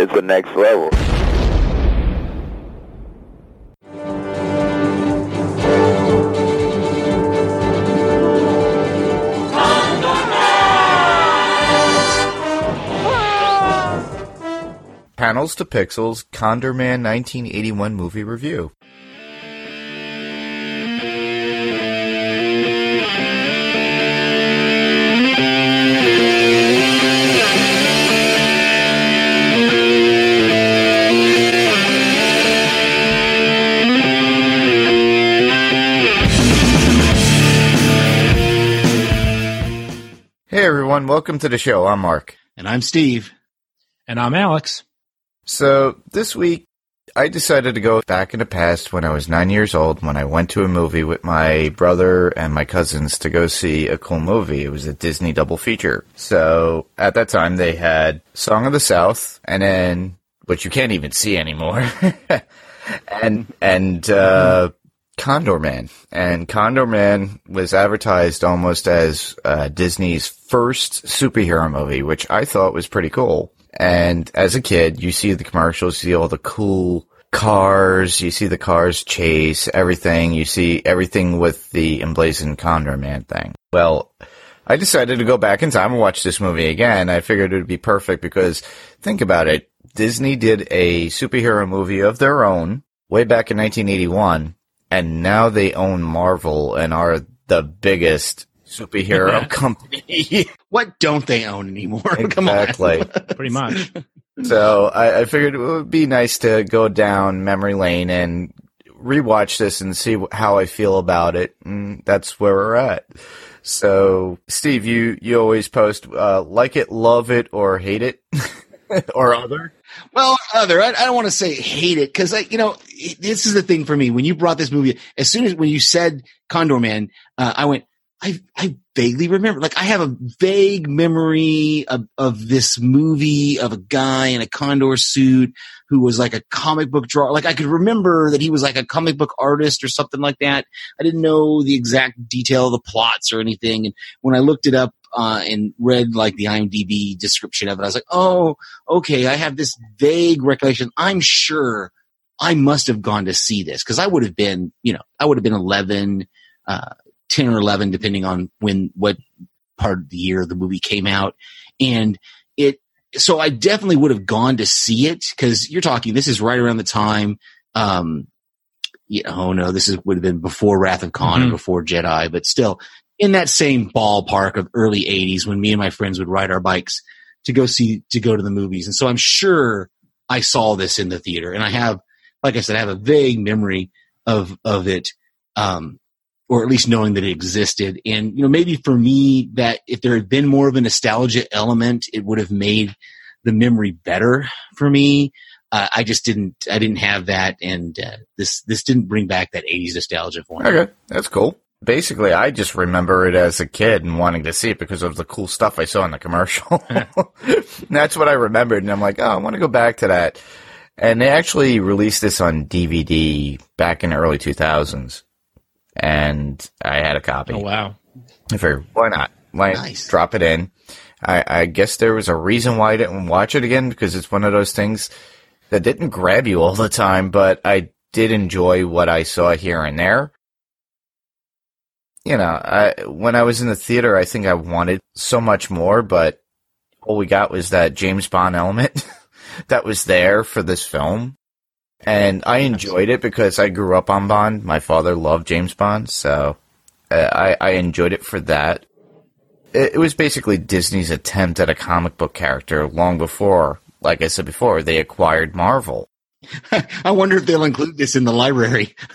It's the next level. Panels to Pixels Condor Man 1981 movie review. Hey welcome to the show. I'm Mark. And I'm Steve. And I'm Alex. So this week, I decided to go back in the past when I was nine years old when I went to a movie with my brother and my cousins to go see a cool movie. It was a Disney double feature. So at that time, they had Song of the South and then, which you can't even see anymore, and, and, uh, Condor Man. And Condor Man was advertised almost as uh, Disney's first superhero movie, which I thought was pretty cool. And as a kid, you see the commercials, you see all the cool cars, you see the cars chase, everything, you see everything with the emblazoned Condor Man thing. Well, I decided to go back in time and watch this movie again. I figured it would be perfect because think about it. Disney did a superhero movie of their own way back in 1981 and now they own Marvel and are the biggest superhero company. What don't they own anymore? exactly. Pretty much. so I, I, figured it would be nice to go down memory lane and rewatch this and see how I feel about it. And that's where we're at. So, Steve, you, you always post, uh, like it, love it, or hate it, or other. Well, other. I, I don't want to say hate it because, you know, this is the thing for me. When you brought this movie, as soon as when you said Condor Man, uh, I went, I, I vaguely remember, like I have a vague memory of, of this movie of a guy in a condor suit who was like a comic book drawer. Like I could remember that he was like a comic book artist or something like that. I didn't know the exact detail of the plots or anything. And when I looked it up, uh, and read like the IMDb description of it, I was like, oh, okay, I have this vague recollection. I'm sure I must have gone to see this because I would have been, you know, I would have been 11, uh, 10 or 11, depending on when, what part of the year the movie came out. And it, so I definitely would have gone to see it because you're talking, this is right around the time, um, you know, oh no, this is, would have been before Wrath of Khan mm-hmm. or before Jedi, but still in that same ballpark of early 80s when me and my friends would ride our bikes to go see, to go to the movies. And so I'm sure I saw this in the theater and I have, like I said, I have a vague memory of, of it. Um, or at least knowing that it existed. And, you know, maybe for me that if there had been more of a nostalgia element, it would have made the memory better for me. Uh, I just didn't, I didn't have that. And, uh, this, this didn't bring back that 80s nostalgia for me. Okay. That's cool. Basically, I just remember it as a kid and wanting to see it because of the cool stuff I saw in the commercial. that's what I remembered. And I'm like, oh, I want to go back to that. And they actually released this on DVD back in the early 2000s and I had a copy. Oh wow! I figured, why not? Why nice. drop it in? I, I guess there was a reason why I didn't watch it again because it's one of those things that didn't grab you all the time, but I did enjoy what I saw here and there. You know, I, when I was in the theater, I think I wanted so much more, but all we got was that James Bond element that was there for this film. And I enjoyed it because I grew up on Bond. My father loved James Bond, so uh, I, I enjoyed it for that. It, it was basically Disney's attempt at a comic book character long before, like I said before, they acquired Marvel. I wonder if they'll include this in the library.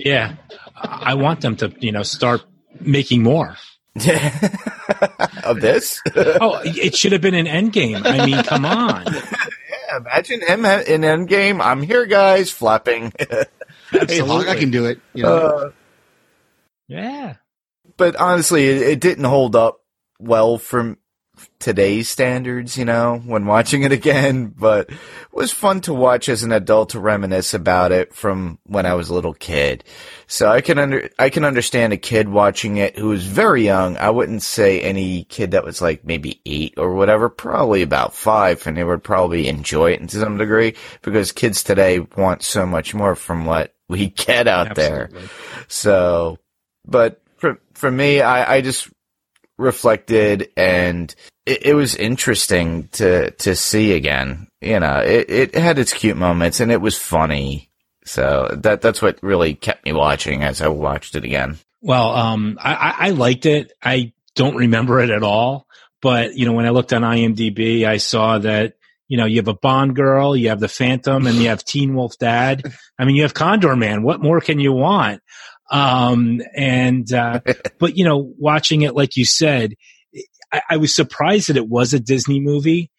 Yeah, I want them to, you know, start making more. of this? oh, it should have been an Endgame. I mean, come on imagine him in Endgame. I'm here, guys, flapping. hey, I can do it. You know? uh, yeah. But honestly, it, it, didn't hold up well for today's standards, you know, when watching it again, but it was fun to watch as an adult to reminisce about it from when I was a little kid. So I can under I can understand a kid watching it who was very young. I wouldn't say any kid that was like maybe eight or whatever, probably about five, and they would probably enjoy it to some degree because kids today want so much more from what we get out Absolutely. there. So, but for for me, I, I just reflected and it, it was interesting to to see again. You know, it, it had its cute moments and it was funny. So that that's what really kept me watching as I watched it again. Well, um, I, I I liked it. I don't remember it at all, but you know, when I looked on IMDb, I saw that you know you have a Bond girl, you have the Phantom, and you have Teen Wolf Dad. I mean, you have Condor Man. What more can you want? Um, and uh, but you know, watching it, like you said, I, I was surprised that it was a Disney movie,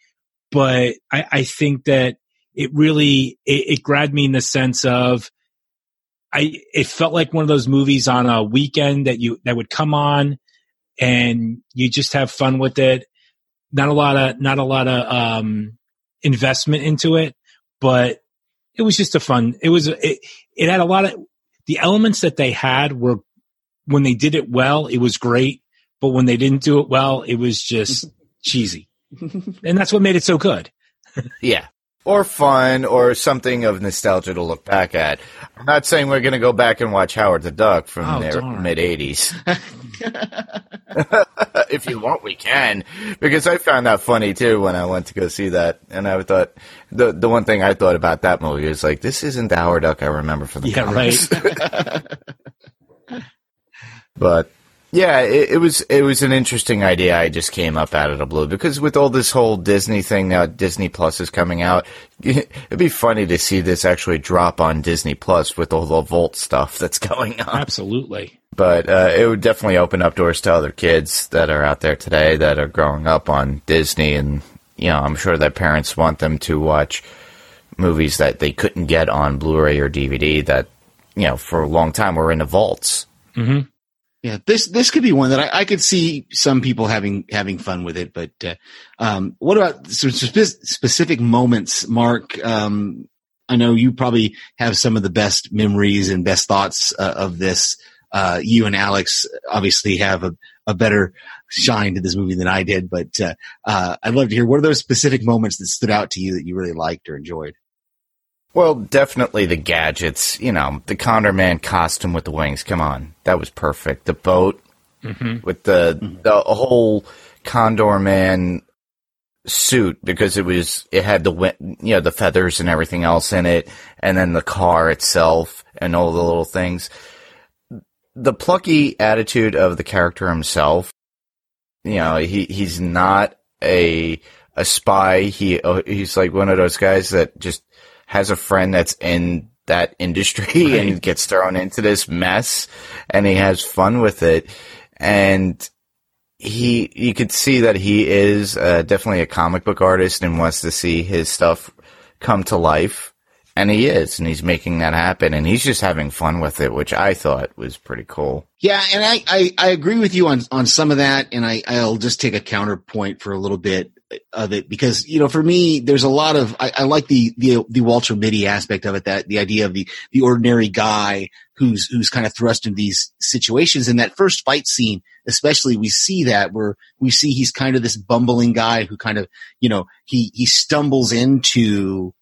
but I, I think that it really it, it grabbed me in the sense of I it felt like one of those movies on a weekend that you that would come on and you just have fun with it. Not a lot of not a lot of um investment into it, but it was just a fun. It was it it had a lot of the elements that they had were when they did it well, it was great, but when they didn't do it well, it was just cheesy. And that's what made it so good. Yeah. Or fun, or something of nostalgia to look back at. I'm not saying we're going to go back and watch Howard the Duck from Oh, the mid 80s. if you want, we can. Because I found that funny too when I went to go see that. And I thought, the the one thing I thought about that movie is like, this isn't the Howard Duck I remember from the Yeah, comics. right. But yeah, it, it was it was an interesting idea. I just came up out of the blue because with all this whole Disney thing now, Disney Plus is coming out. It'd be funny to see this actually drop on Disney Plus with all the Volt stuff that's going on. Absolutely. But uh, it would definitely open up doors to other kids that are out there today that are growing up on Disney, and you know, I'm sure that parents want them to watch movies that they couldn't get on Blu-ray or DVD that you know for a long time were in the vaults. hmm Yeah, this this could be one that I, I could see some people having having fun with it. But uh, um, what about some spe- specific moments, Mark? Um, I know you probably have some of the best memories and best thoughts uh, of this. Uh, you and Alex obviously have a, a better shine to this movie than I did. But uh, uh, I'd love to hear what are those specific moments that stood out to you that you really liked or enjoyed. Well, definitely the gadgets. You know, the Condor Man costume with the wings. Come on, that was perfect. The boat hmm with the the whole Condor Man suit because it was it had the you know the feathers and everything else in it, and then the car itself and all the little things. The plucky attitude of the character himself. You know, he he's not a a spy. He uh, he's like one of those guys that just has a friend that's in that industry and gets thrown into this mess and he has fun with it. And he you could see that he is uh, definitely a comic book artist and wants to see his stuff come to life. And he is and he's making that happen and he's just having fun with it which i thought was pretty cool. Yeah, and I, I, I agree with you on, on some of that, and I, I'll just take a counterpoint for a little bit of it because, you know, for me, there's a lot of, I, I like the, the, the Walter Mitty aspect of it, that the idea of the, the ordinary guy who's, who's kind of thrust in these situations. In that first fight scene, especially, we see that where we see he's kind of this bumbling guy who kind of, you know, he, he stumbles into,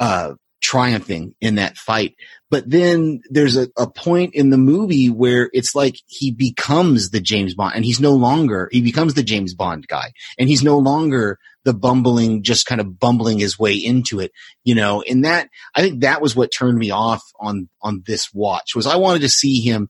uh, triumphing in that fight. But then there's a, a point in the movie where it's like he becomes the James Bond and he's no longer, he becomes the James Bond guy and he's no longer the bumbling, just kind of bumbling his way into it, you know, and that, I think that was what turned me off on, on this watch was I wanted to see him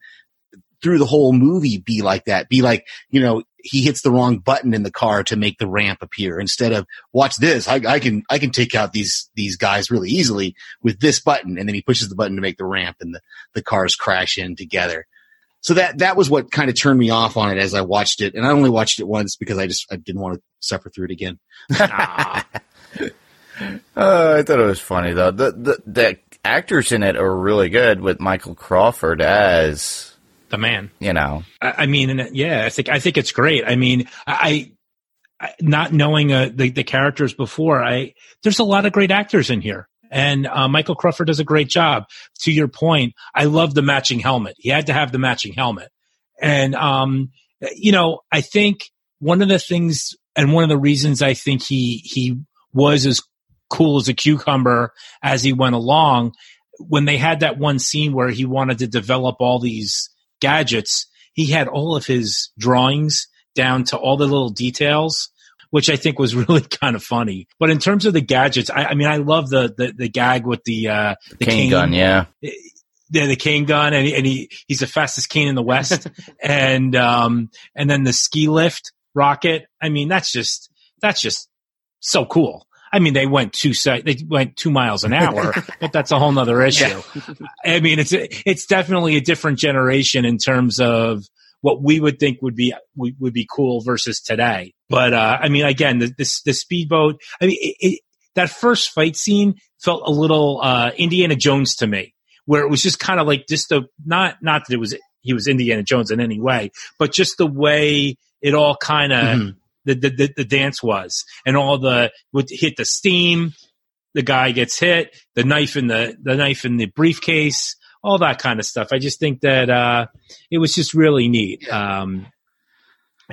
through the whole movie be like that, be like, you know, he hits the wrong button in the car to make the ramp appear instead of watch this. I, I can, I can take out these, these guys really easily with this button. And then he pushes the button to make the ramp and the, the cars crash in together. So that, that was what kind of turned me off on it as I watched it. And I only watched it once because I just, I didn't want to suffer through it again. Uh, i thought it was funny though the, the the actors in it are really good with michael crawford as the man. you know I, I mean, yeah, I think I think it's great. I mean, I not knowing uh, the, the characters before, I there's a lot of great actors in here. And uh, Michael Crawford does a great job. To your point, I love the matching helmet. He had to have the matching helmet. And, um, you know, I think one of the things and one of the reasons I think he, he was as cool as a cucumber as he went along, when they had that one scene where he wanted to develop all these gadgets, he had all of his drawings down to all the little details which I think was really kind of funny. But in terms of the gadgets, I, I mean, I love the, the, the gag with the, uh, the cane, cane, gun. Yeah. Yeah, the cane gun, and, and he he's the fastest cane in the West, and um and then the ski lift rocket. I mean, that's just that's just so cool. I mean, they went two se- they went two miles an hour, but that's a whole nother issue. Yeah. I mean, it's it's definitely a different generation in terms of what we would think would be would be cool versus today. But uh, I mean, again, the, the, the speedboat. I mean, it, it, that first fight scene felt a little uh, Indiana Jones to me, where it was just kind of like just the not not that it was he was Indiana Jones in any way, but just the way it all kind of mm-hmm. The, the the dance was, and all the would hit the steam. The guy gets hit. The knife in the the knife in the briefcase all that kind of stuff. I just think that uh, it was just really neat um,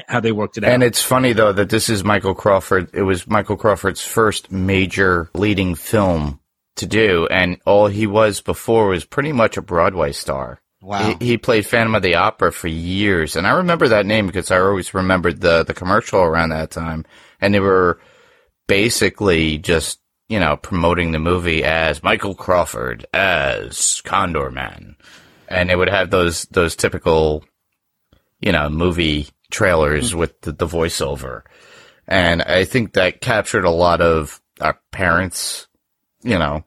how they worked it out. And it's funny though that this is Michael Crawford. It was Michael Crawford's first major leading film to do, and all he was before was pretty much a Broadway star. Wow. He, he, played Phantom of the Opera for years, and I remember that name because I always remembered the the commercial around that time, and they were basically just you know, promoting the movie as Michael Crawford as Condor Man. And it would have those, those typical, you know, movie trailers mm-hmm. with the, the voiceover. And I think that captured a lot of our parents, you know,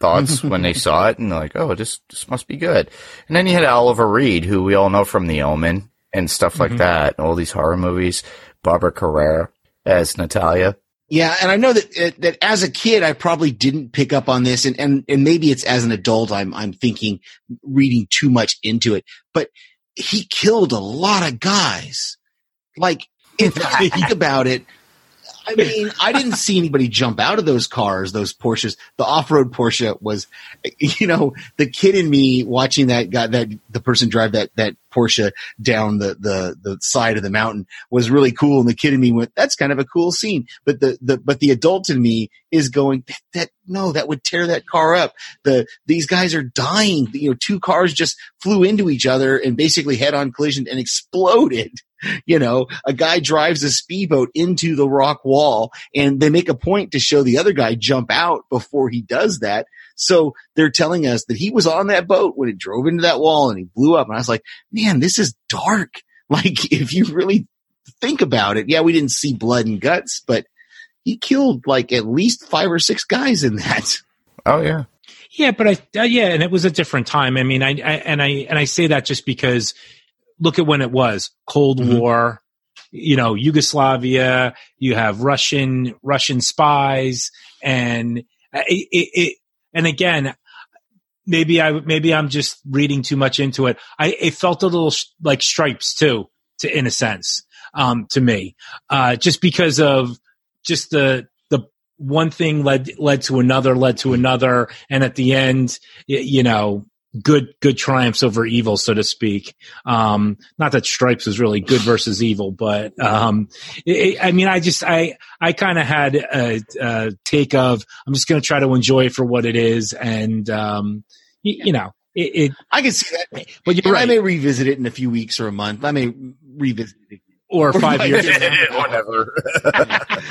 thoughts when they saw it and they're like, oh, this, this must be good. And then you had Oliver Reed, who we all know from The Omen and stuff like mm-hmm. that, all these horror movies. Barbara Carrera as Natalia. Yeah, and I know that that as a kid, I probably didn't pick up on this, and and and maybe it's as an adult, I'm I'm thinking reading too much into it. But he killed a lot of guys. Like if you think about it, I mean, I didn't see anybody jump out of those cars, those Porsches. The off-road Porsche was, you know, the kid in me watching that guy, that the person drive that that Porsche down the the the side of the mountain was really cool, and the kid in me went, "That's kind of a cool scene." But the the but the adult in me is going, "That, that no, that would tear that car up." The these guys are dying. You know, two cars just flew into each other and basically head-on collision and exploded you know, a guy drives a speedboat into the rock wall and they make a point to show the other guy jump out before he does that. So they're telling us that he was on that boat when it drove into that wall and he blew up. And I was like, man, this is dark. Like if you really think about it, yeah, we didn't see blood and guts, but he killed like at least five or six guys in that. Oh yeah. Yeah, but I uh, yeah, and it was a different time. I mean, I, I and I and I say that just because look at when it was Cold mm-hmm. War, you know, Yugoslavia, you have Russian, Russian spies and it, it, it and again, maybe I, maybe I'm just reading too much into it. I, it felt a little sh- like stripes too, to, in a sense, um, to me, uh, just because of just the, the one thing led, led to another, led to another. And at the end, you know, good good triumphs over evil, so to speak. Um, not that Stripes is really good versus evil, but um, it, I mean, I just I I kind of had a, a, take of I'm just going to try to enjoy it for what it is, and um, you, you know. It, it, I can see that, but you're right. I may revisit it in a few weeks or a month. I may revisit it or five years or whatever.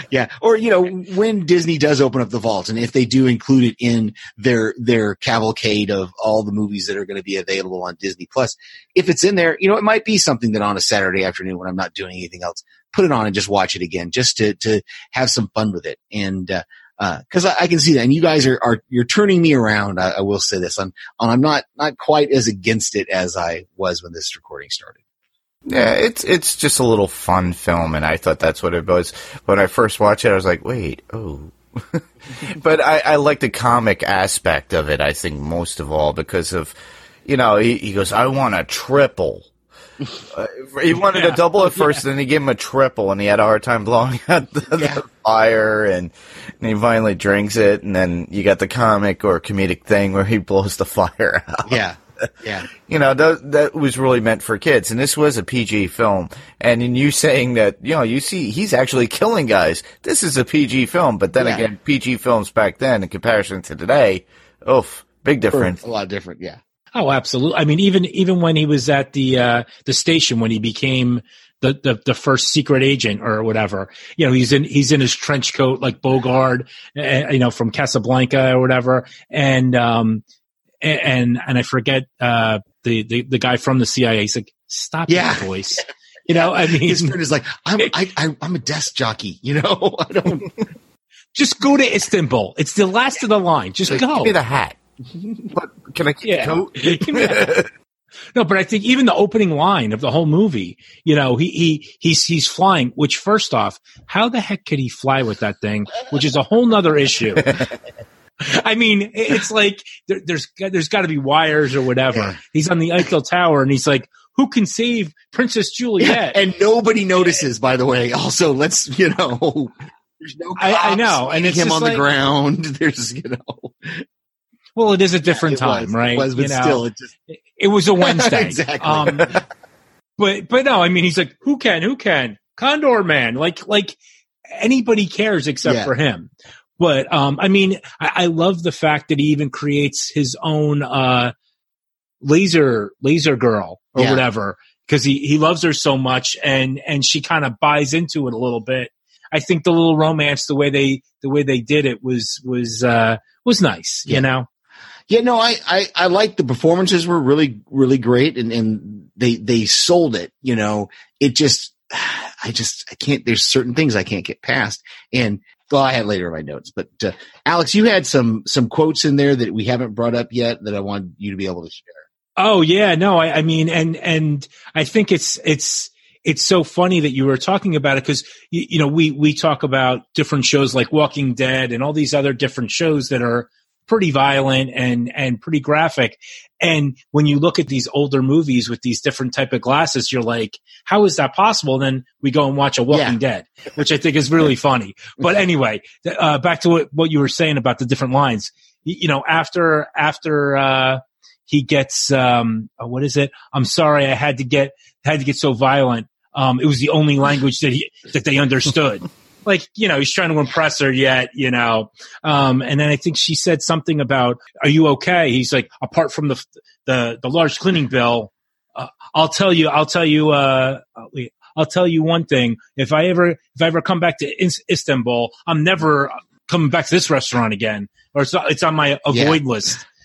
yeah. Or, you know, when Disney does open up the vault and if they do include it in their, their cavalcade of all the movies that are going to be available on Disney Plus, if it's in there, you know, it might be something that on a Saturday afternoon when I'm not doing anything else, put it on and just watch it again just to, to have some fun with it. And, uh, uh, cause I, I, can see that. And you guys are, are, you're turning me around. I, I will say this. I'm, I'm not, not quite as against it as I was when this recording started. Yeah, it's it's just a little fun film, and I thought that's what it was. When I first watched it, I was like, "Wait, oh." but I, I like the comic aspect of it. I think most of all because of, you know, he, he goes, "I want a triple," Uh, he wanted Yeah. a double at Yeah. first, then he gave him a triple, and he had a hard time blowing out the, Yeah. the fire, and, and he finally drinks it, and then you got the comic or comedic thing where he blows the fire out. Yeah. Yeah. You know, that, that was really meant for kids, and this was a PG film. And in you saying that, you know, you see, he's actually killing guys. This is a PG film, but then Yeah. again, PG films back then in comparison to today, oof, big difference. A lot different. Yeah. Oh, absolutely. I mean, even even when he was at the uh, the station when he became the, the the first secret agent or whatever, you know, he's in he's in his trench coat like Bogart, uh, you know, from Casablanca or whatever, and um a- and and I forget uh the the, the guy from the CIA. He's like, stop Yeah. your voice. You know, I mean, His friend is like, I'm, I, I, I'm a desk jockey, you know? I don't, just go to Istanbul. It's the last of the line. Just Like, go. Give me the hat. But can I keep Yeah. the coat? Give me. No, but I think even the opening line of the whole movie, you know, he, he, he's, he's flying, which first off, how the heck could he fly with that thing? Which is a whole nother issue. I mean, it's like there, there's, there's gotta be wires or whatever. Yeah. He's on the Eiffel Tower and he's like, who can save Princess Juliet? and nobody notices, by the way. Also, let's, you know, there's no I- I know, and it's him on like- the ground. There's, you know, well, it is a different it time, was, right? It was, but You know? still, it just, It was a Wednesday. Exactly. Um, but but no, I mean, he's like, who can? Who can? Condor Man. Like like anybody cares except Yeah. for him. But um, I mean, I, I love the fact that he even creates his own uh laser laser girl or Yeah. whatever because he he loves her so much and and she kind of buys into it a little bit. I think the little romance, the way they the way they did it was was uh was nice. Yeah. You know. Yeah, no, I, I, I like the performances were really, really great and, and they, they sold it, you know, it just, I just, I can't, there's certain things I can't get past. And well, I had later in my notes, but, uh, Alex, you had some, some quotes in there that we haven't brought up yet that I want you to be able to share. Oh yeah, no, I, I mean, and and I think it's it's it's so funny that you were talking about it because you, you know we we talk about different shows like Walking Dead and all these other different shows that are pretty violent and and pretty graphic. And when you look at these older movies with these different type of glasses, you're like, how is that possible? And then we go and watch a Walking Yeah. Dead, which I think is really funny. But anyway, uh, back to what, what you were saying about the different lines. You, you know, after after. uh he gets um uh, what is it i'm sorry i had to get had to get so violent um it was the only language that he that they understood like you know he's trying to impress her yet you know. Um and then i think she said something about are you okay? He's like apart from the the the large cleaning bill uh, i'll tell you i'll tell you uh i'll tell you one thing. If i ever if i ever come back to istanbul i'm never coming back to this restaurant again or it's, it's on my avoid list.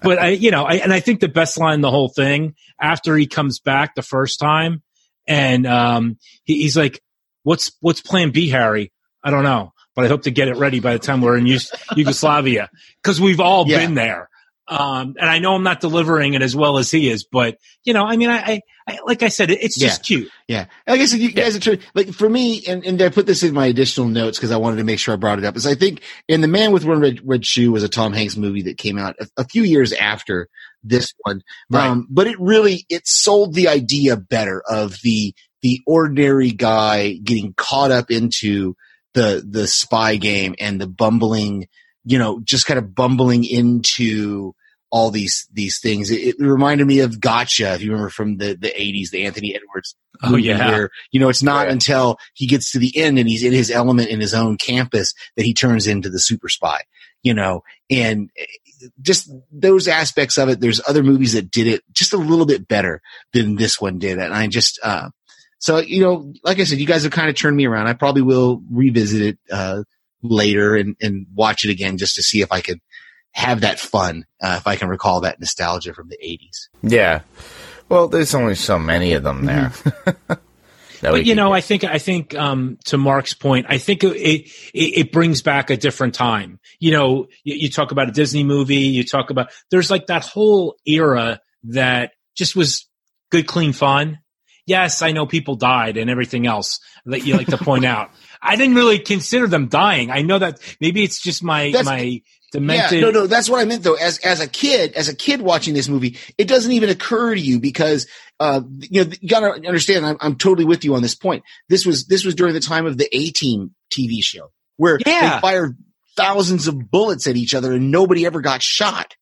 But I, you know, I, and I think the best line in the whole thing after he comes back the first time, and um, he, he's like, "What's what's Plan B, Harry? I don't know, but I hope to get it ready by the time we're in Yugos- Yugoslavia because we've all Yeah. been there." Um, and I know I'm not delivering it as well as he is, but you know, I mean, I, I, I like I said, it, it's just cute. Yeah. Like I said, you guys are true. like for me, and, and I put this in my additional notes because I wanted to make sure I brought it up is I think in the man with one red, red shoe was a Tom Hanks movie that came out a, a few years after this one. Right. Um, but it really, it sold the idea better of the, the ordinary guy getting caught up into the, the spy game and the bumbling, you know, just kind of bumbling into all these, these things. It, it reminded me of Gotcha, if you remember from the, the eighties, the Anthony Edwards Oh yeah, where you know it's not Right. until he gets to the end and he's in his element in his own campus that he turns into the super spy you know and eh, just those aspects of it there's other movies that did it just a little bit better than this one did and i just uh so you know like i said you guys have kind of turned me around i probably will revisit it uh later and and watch it again just to see if i could have that fun uh, if i can recall that nostalgia from the 80s Yeah. Well, there's only so many of them there. That we but you know, get. I think I think um, to Mark's point, I think it, it it brings back a different time. You know, you, you talk about a Disney movie, you talk about there's like that whole era that just was good, clean fun. Yes, I know people died and everything else that you like to point out. I didn't really consider them dying. I know that maybe it's just my That's- my demented. Yeah, no, no, that's what I meant though. As as a kid, as a kid watching this movie, it doesn't even occur to you because uh, you know you got to understand. I'm, I'm totally with you on this point. This was this was during the time of the A Team TV show where Yeah. they fired thousands of bullets at each other and nobody ever got shot.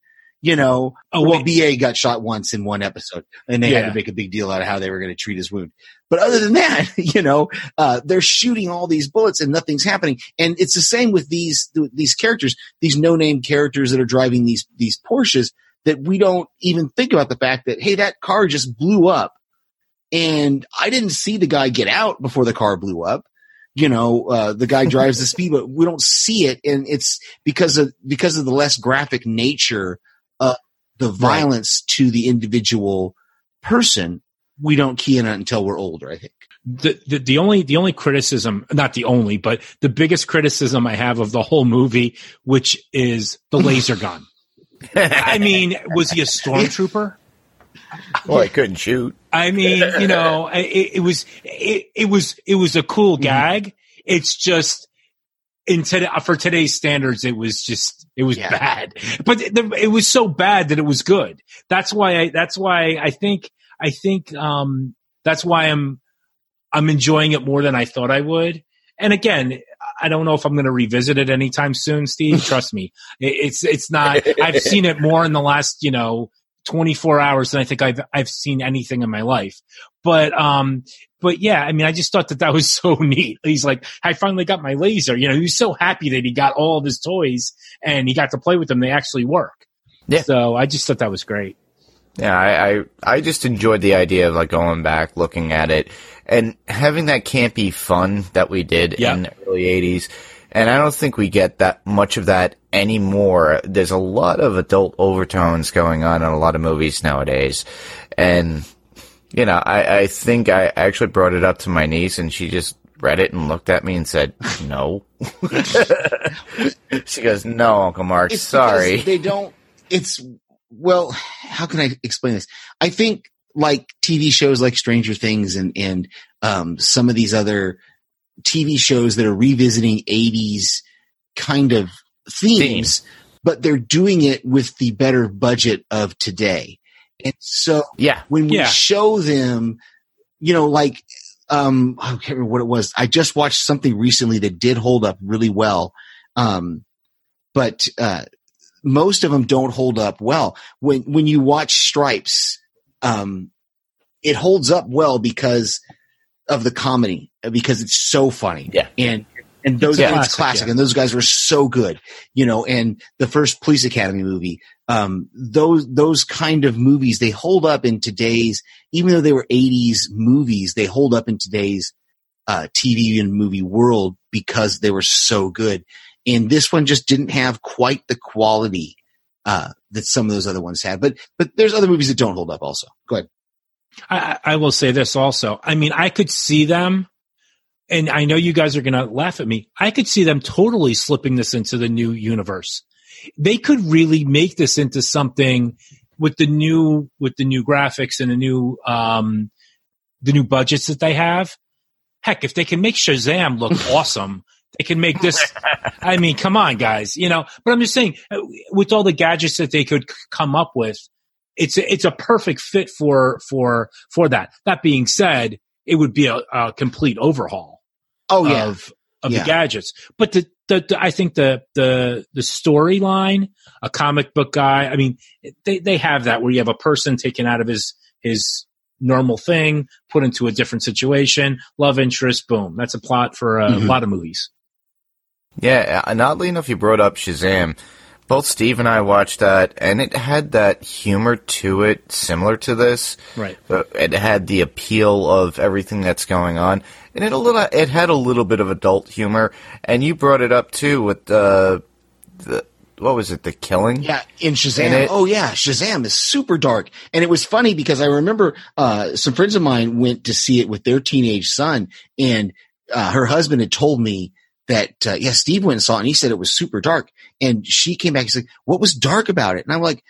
You know, Oh, well. BA got shot once in one episode, and they had to make a big deal out of how they were going to treat his wound. But other than that, you know, uh, they're shooting all these bullets and nothing's happening. And it's the same with these these characters, these no name characters that are driving these these Porsches. That we don't even think about the fact that hey, that car just blew up, and I didn't see the guy get out before the car blew up. You know, uh, the guy drives the speed, but we don't see it, and it's because of because of the less graphic nature the violence to the individual person. We don't key in on until we're older. I think. the, the the only the only criticism not the only but the biggest criticism i have of the whole movie which is the laser gun i mean was he a stormtrooper well, I couldn't shoot. i mean you know it, it was it, it was it was a cool mm-hmm. gag it's just in today for today's standards it was just it was Yeah. bad. But the, it was so bad that it was good. That's why i that's why i think i think um that's why i'm i'm enjoying it more than i thought i would. And again i don't know if i'm going to revisit it anytime soon steve. Trust me. It- it's it's not i've seen it more in the last you know 24 hours than i think i've i've seen anything in my life. But um but yeah, I mean, I just thought that that was so neat. He's like, I finally got my laser. You know, he was so happy that he got all of his toys and he got to play with them. They actually work. Yeah. So I just thought that was great. Yeah, I, I I just enjoyed the idea of like going back, looking at it, and having that campy fun that we did Yeah. in the early '80s. And I don't think we get that much of that anymore. There's a lot of adult overtones going on in a lot of movies nowadays, and you know, I, I think I actually brought it up to my niece, and she just read it and looked at me and said, "No." she goes, "No, Uncle Mark, It's sorry." they don't. It's well. How can I explain this? I think like TV shows like Stranger Things and and um, some of these other TV shows that are revisiting '80s kind of themes, Themes. but they're doing it with the better budget of today. And so yeah, when we Yeah. show them, you know, like, um, I can't remember what it was. I just watched something recently that did hold up really well. Um, but, uh, most of them don't hold up well. When, when you watch Stripes, um, it holds up well because of the comedy, because it's so funny. Yeah. And, and those It's a guys, classic, classic, yeah. and those guys were so good, you know, and the first Police Academy movie, um, those those kind of movies they hold up in today's even though they were 80s movies they hold up in today's uh, tv and movie world because they were so good and this one just didn't have quite the quality uh, that some of those other ones had but but there's other movies that don't hold up also go ahead I, I I will say this also. I mean, I could see them, and I know you guys are going to laugh at me. I could see them totally slipping this into the new universe. They could really make this into something with the new with the new graphics and the new um the new budgets that they have. Heck, if they can make Shazam look awesome, they can make this. I mean, come on, guys. You know, but I'm just saying, uh, with all the gadgets that they could c- come up with, it's a, it's a perfect fit for for for that. That being said, it would be a, a complete overhaul oh yeah of of Yeah. the gadgets. But the, the, the I think the the the storyline, a comic book guy. I mean, they they have that where you have a person taken out of his his normal thing, put into a different situation, love interest, boom. That's a plot for a Mhm. lot of movies. Yeah, and oddly enough, you brought up Shazam. Both Steve and I watched that, and it had that humor to it, similar to this. Right. But it had the appeal of everything that's going on, and it a little, it had a little bit of adult humor. And you brought it up too with the, the what was it, the killing? Yeah, in Shazam. And it- oh yeah, Shazam is super dark, and it was funny because I remember uh, some friends of mine went to see it with their teenage son, and uh, her husband had told me that uh, yeah, Steve went and saw it, and he said it was super dark, and she came back and said, "What was dark about it?" And I'm like.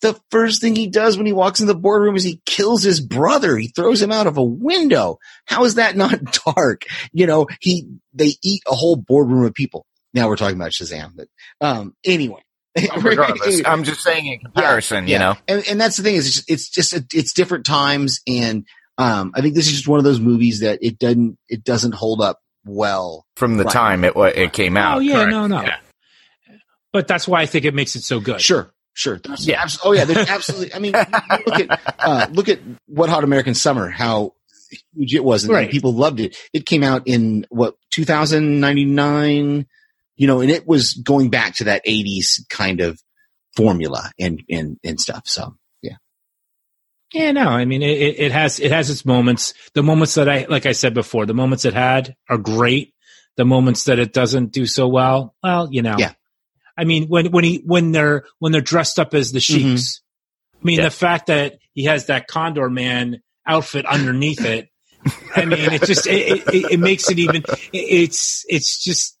The first thing he does when he walks in the boardroom is he kills his brother. He throws him out of a window. How is that not dark? You know, he, they eat a whole boardroom of people. Now we're talking about Shazam, but, um, anyway. Regardless, I'm just saying in comparison, you know. and and that's the thing is it's just, it's just a, it's different times, and um, I think this is just one of those movies that it doesn't it doesn't hold up well. From the Right. time it it came out. Oh yeah, correct. no, no. Yeah. But that's why I think it makes it so good. Sure, sure. There's Yeah. abs- oh yeah, there's absolutely. I mean, look at uh, look at Wet Hot American Summer, how huge it was, and Right. people loved it. It came out in what 2099, you know, and it was going back to that 80s kind of formula and and and stuff. So Yeah, no, I mean it, it has it has its moments. The moments that I like I said before, the moments it had are great. The moments that it doesn't do so well, well, you know. Yeah. I mean when when he when they're when they're dressed up as the Mm-hmm. sheiks. I mean Yeah. the fact that he has that Condor Man outfit underneath it. I mean it just it, it, it makes it even it's it's just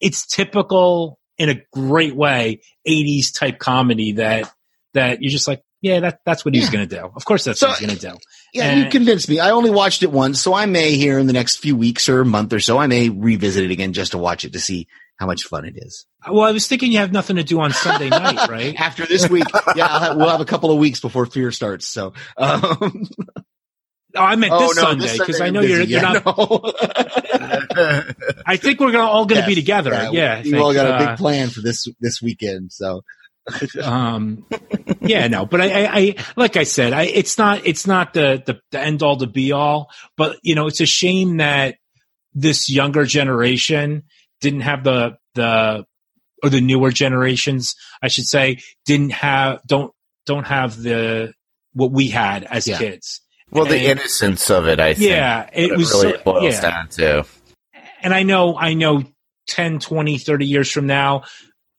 it's typical in a great way 80s type comedy that that you're just like yeah that that's what he's Yeah. going to do of course that's So- what he's going to do yeah, you And- convinced me. I only watched it once, so I may here in the next few weeks or month or so, I may revisit it again just to watch it to see how much fun it is. well i was thinking you have nothing to do on sunday night right After this week, yeah, I'll have, we'll have a couple of weeks before Fear starts. So, um, oh i meant this no, sunday because i know you're, busy. you're Yeah, not no. i think we're gonna, all going to be together yeah, I we all got a uh, big plan for this this weekend. So, um yeah no but I, I i like i said i it's not it's not the the, the end all to be all but you know it's a shame that this younger generation didn't have the the or the newer generations i should say didn't have don't don't have the what we had as Yeah. kids well, the innocence of it, I think. yeah it was really so- boils yeah down to. and I know, I know 10, 20, 30 years from now,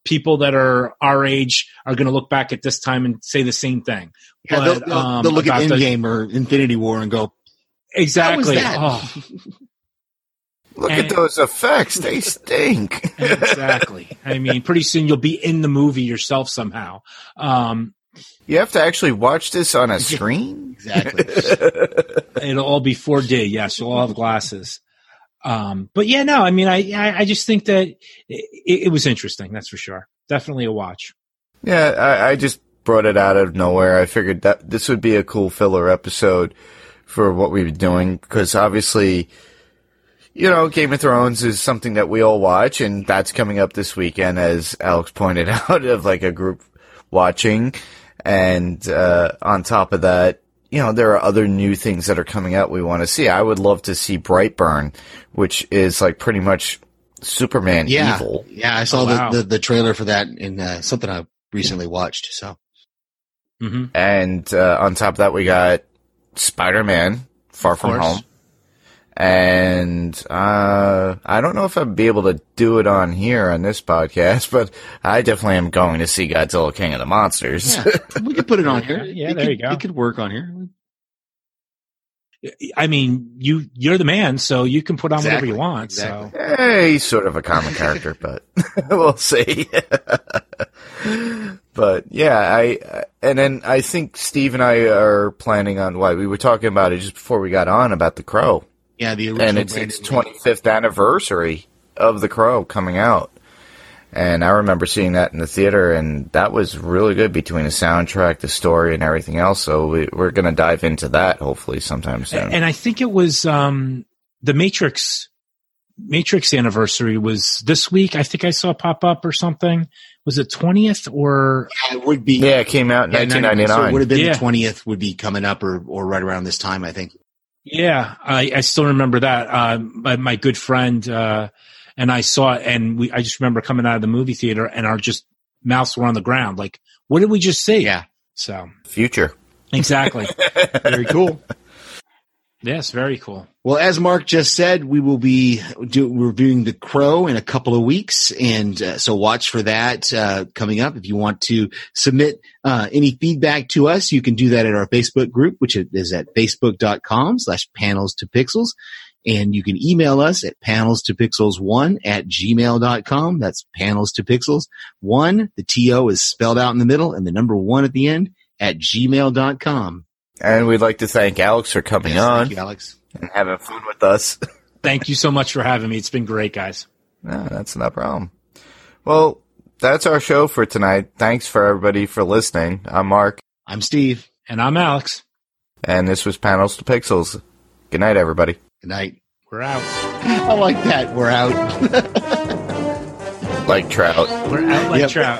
people that are our age are going to look back at this time and say the same thing. yeah, they'll, But, they'll, um, they'll look at about the- Endgame or Infinity War and go, Exactly. that? Oh, Look And- at those effects; they stink. exactly. I mean, pretty soon you'll be in the movie yourself somehow. Um, you have to actually watch this on a screen. exactly. it'll all be 4D. Yes, you'll all have glasses. Um, but yeah, no, I mean, I, I, I just think that it, it was interesting. That's for sure. Definitely a watch. Yeah, I, I just brought it out of nowhere. I figured that this would be a cool filler episode for what we were doing because obviously, you know, Game of Thrones is something that we all watch, and that's coming up this weekend, as Alex pointed out, of like a group watching. And uh, on top of that, you know, there are other new things that are coming out we want to see. I would love to see Brightburn, which is like pretty much Superman Yeah, evil. yeah. I saw Oh, wow. the, the the trailer for that in uh, something I recently watched. So, hmm And uh, on top of that, we got Spider Man Far Of From course. Home. And uh, I don't know if I'd be able to do it on here on this podcast, but I definitely am going to see Godzilla King of the Monsters. yeah, we could put it on here. Yeah, It there could- you go. It could work on here. I mean, you, you're the man, so you can put on whatever you want. exactly. So. Hey, he's sort of a common character, but we'll see. but yeah, I and then I think Steve and I are planning on why we were talking about it just before we got on about the Crow. Yeah, the original and it's its 25th anniversary of The Crow coming out. And I remember seeing that in the theater, and that was really good between the soundtrack, the story, and everything else. So we, we're going to dive into that hopefully sometime soon. And I think it was um, the Matrix Matrix anniversary was this week. I think I saw pop up or something. Was it twentieth or Yeah, it would be. yeah, it came out in Yeah, 1999. So it would have been Yeah. the twentieth. Would be coming up, or or right around this time, I think. Yeah? I, I still remember that. Uh, my, my good friend uh, and I saw it, and we. I just remember coming out of the movie theater, and our just mouths were on the ground. Like, what did we just see? Yeah. So Future. exactly. Very cool. Yes, very cool. Well, as Mark just said, we will be do, reviewing The Crow in a couple of weeks, and uh, so watch for that uh, coming up. If you want to submit uh, any feedback to us, you can do that at our Facebook group, which is at facebook.com slash panels to pixels. And you can email us at panels to pixels one at gmail.com. That's panels to pixels one. The TO is spelled out in the middle and the number one at the end at gmail.com. And we'd like to thank Alex for coming Yes, on Thank you, Alex. and having fun with us. Thank you so much for having me. It's been great, guys. No, that's no problem. Well, that's our show for tonight. Thanks for everybody for listening. I'm Mark, I'm Steve. And I'm Alex. and this was Panels to Pixels. Good night, everybody. Good night. We're out. I like that. We're out. Like trout. We're out like Yep. trout.